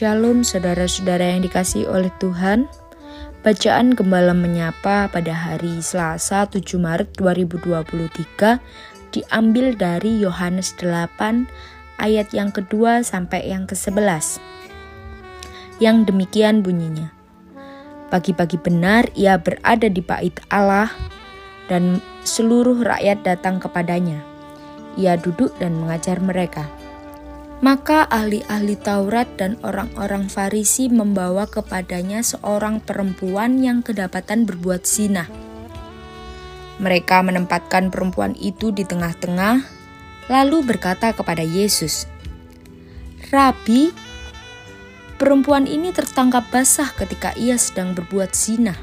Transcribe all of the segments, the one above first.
Shalom saudara-saudara yang dikasih oleh Tuhan. Bacaan Gembala Menyapa pada hari Selasa 7 Maret 2023 diambil dari Yohanes 8 ayat yang kedua sampai yang ke-11. Yang demikian bunyinya. Pagi-pagi benar ia berada di bait Allah dan seluruh rakyat datang kepadanya. Ia duduk dan mengajar mereka. Maka ahli-ahli Taurat dan orang-orang Farisi membawa kepadanya seorang perempuan yang kedapatan berbuat zina. Mereka menempatkan perempuan itu di tengah-tengah, lalu berkata kepada Yesus, "Rabi, perempuan ini tertangkap basah ketika ia sedang berbuat zina."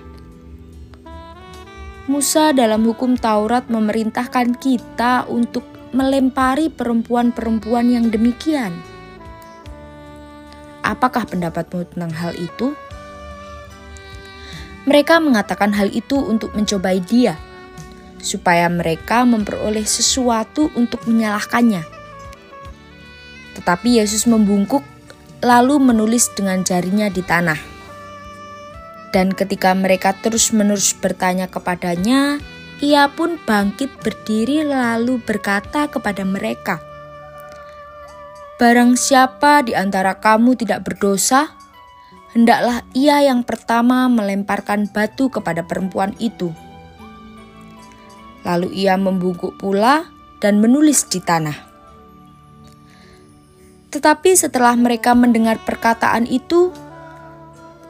Musa dalam hukum Taurat memerintahkan kita untuk melempari perempuan-perempuan yang demikian. Apakah pendapatmu tentang hal itu? Mereka mengatakan hal itu untuk mencobai dia, supaya mereka memperoleh sesuatu untuk menyalahkannya. Tetapi Yesus membungkuk, lalu menulis dengan jarinya di tanah. Dan ketika mereka terus-menerus bertanya kepadanya, ia pun bangkit berdiri lalu berkata kepada mereka, Barang siapa di antara kamu tidak berdosa, hendaklah ia yang pertama melemparkan batu kepada perempuan itu. Lalu ia membungkuk pula dan menulis di tanah. Tetapi setelah mereka mendengar perkataan itu,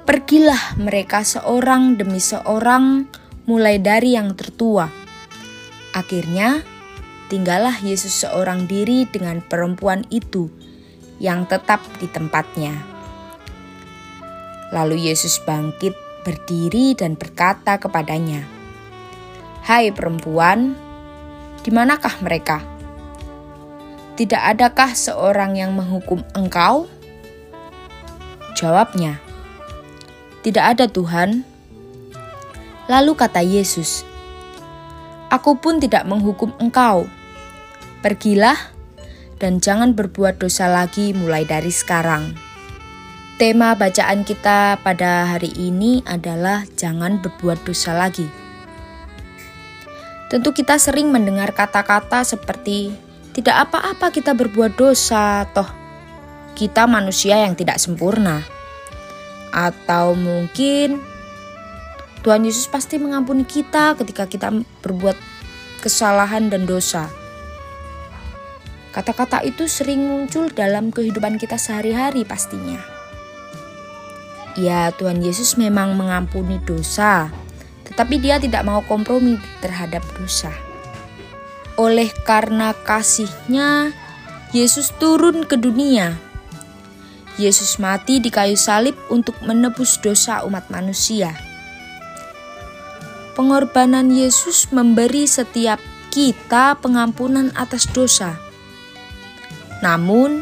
pergilah mereka seorang demi seorang mulai dari yang tertua. Akhirnya, tinggallah Yesus seorang diri dengan perempuan itu yang tetap di tempatnya. Lalu Yesus bangkit berdiri dan berkata kepadanya, "Hai perempuan, di manakah mereka? Tidak adakah seorang yang menghukum engkau?" Jawabnya, "Tidak ada, Tuhan." Lalu kata Yesus, "Aku pun tidak menghukum engkau. Pergilah dan jangan berbuat dosa lagi mulai dari sekarang." Tema bacaan kita pada hari ini adalah "Jangan berbuat dosa lagi". Tentu, kita sering mendengar kata-kata seperti "tidak apa-apa kita berbuat dosa, toh kita manusia yang tidak sempurna", atau mungkin Tuhan Yesus pasti mengampuni kita ketika kita berbuat kesalahan dan dosa. Kata-kata itu sering muncul dalam kehidupan kita sehari-hari pastinya. Ya, Tuhan Yesus memang mengampuni dosa, tetapi Dia tidak mau kompromi terhadap dosa. Oleh karena kasihnya, Yesus turun ke dunia. Yesus mati di kayu salib untuk menebus dosa umat manusia pengorbanan Yesus memberi setiap kita pengampunan atas dosa. Namun,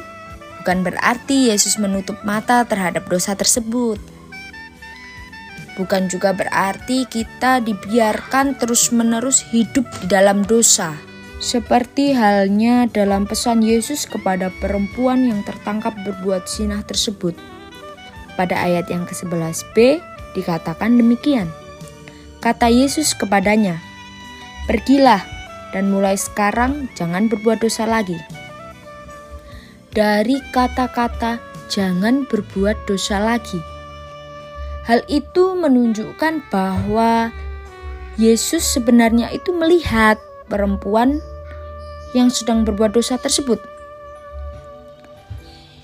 bukan berarti Yesus menutup mata terhadap dosa tersebut. Bukan juga berarti kita dibiarkan terus-menerus hidup di dalam dosa. Seperti halnya dalam pesan Yesus kepada perempuan yang tertangkap berbuat sinah tersebut. Pada ayat yang ke-11b dikatakan demikian. Kata Yesus kepadanya, "Pergilah dan mulai sekarang jangan berbuat dosa lagi." Dari kata-kata "jangan berbuat dosa lagi", hal itu menunjukkan bahwa Yesus sebenarnya itu melihat perempuan yang sedang berbuat dosa tersebut.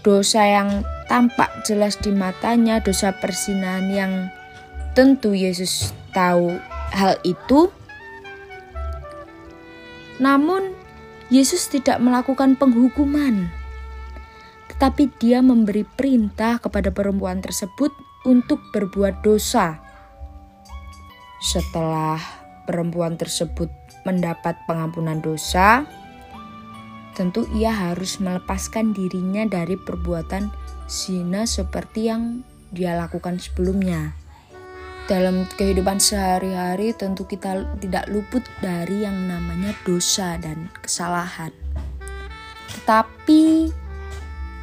Dosa yang tampak jelas di matanya, dosa persinahan yang tentu Yesus tahu hal itu. Namun, Yesus tidak melakukan penghukuman, tetapi Dia memberi perintah kepada perempuan tersebut untuk berbuat dosa. Setelah perempuan tersebut mendapat pengampunan dosa, tentu ia harus melepaskan dirinya dari perbuatan zina seperti yang dia lakukan sebelumnya. Dalam kehidupan sehari-hari tentu kita tidak luput dari yang namanya dosa dan kesalahan. Tetapi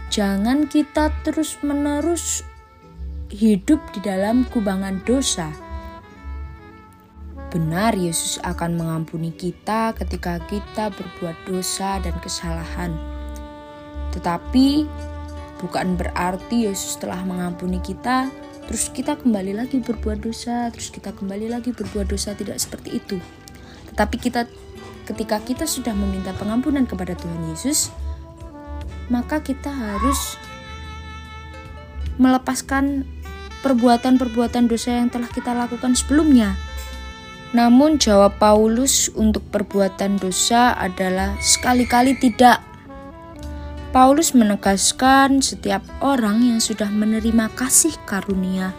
jangan kita terus-menerus hidup di dalam kubangan dosa. Benar, Yesus akan mengampuni kita ketika kita berbuat dosa dan kesalahan. Tetapi bukan berarti Yesus telah mengampuni kita, terus kita kembali lagi berbuat dosa, terus kita kembali lagi berbuat dosa tidak seperti itu. Tetapi kita ketika kita sudah meminta pengampunan kepada Tuhan Yesus, maka kita harus melepaskan perbuatan-perbuatan dosa yang telah kita lakukan sebelumnya. Namun jawab Paulus untuk perbuatan dosa adalah sekali-kali tidak. Paulus menegaskan setiap orang yang sudah menerima kasih karunia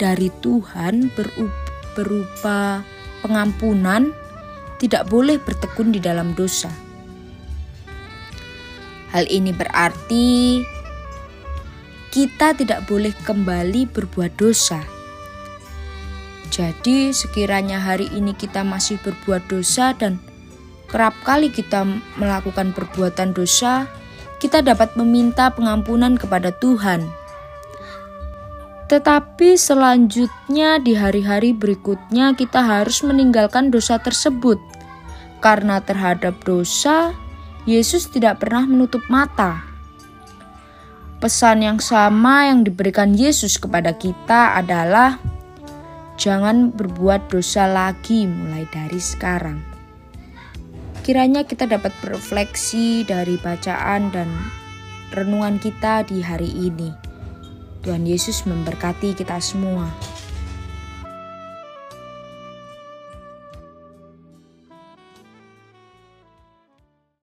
dari Tuhan berupa pengampunan tidak boleh bertekun di dalam dosa. Hal ini berarti kita tidak boleh kembali berbuat dosa. Jadi, sekiranya hari ini kita masih berbuat dosa dan kerap kali kita melakukan perbuatan dosa, kita dapat meminta pengampunan kepada Tuhan. Tetapi selanjutnya di hari-hari berikutnya kita harus meninggalkan dosa tersebut. Karena terhadap dosa, Yesus tidak pernah menutup mata. Pesan yang sama yang diberikan Yesus kepada kita adalah jangan berbuat dosa lagi mulai dari sekarang. Kiranya kita dapat berefleksi dari bacaan dan renungan kita di hari ini. Tuhan Yesus memberkati kita semua.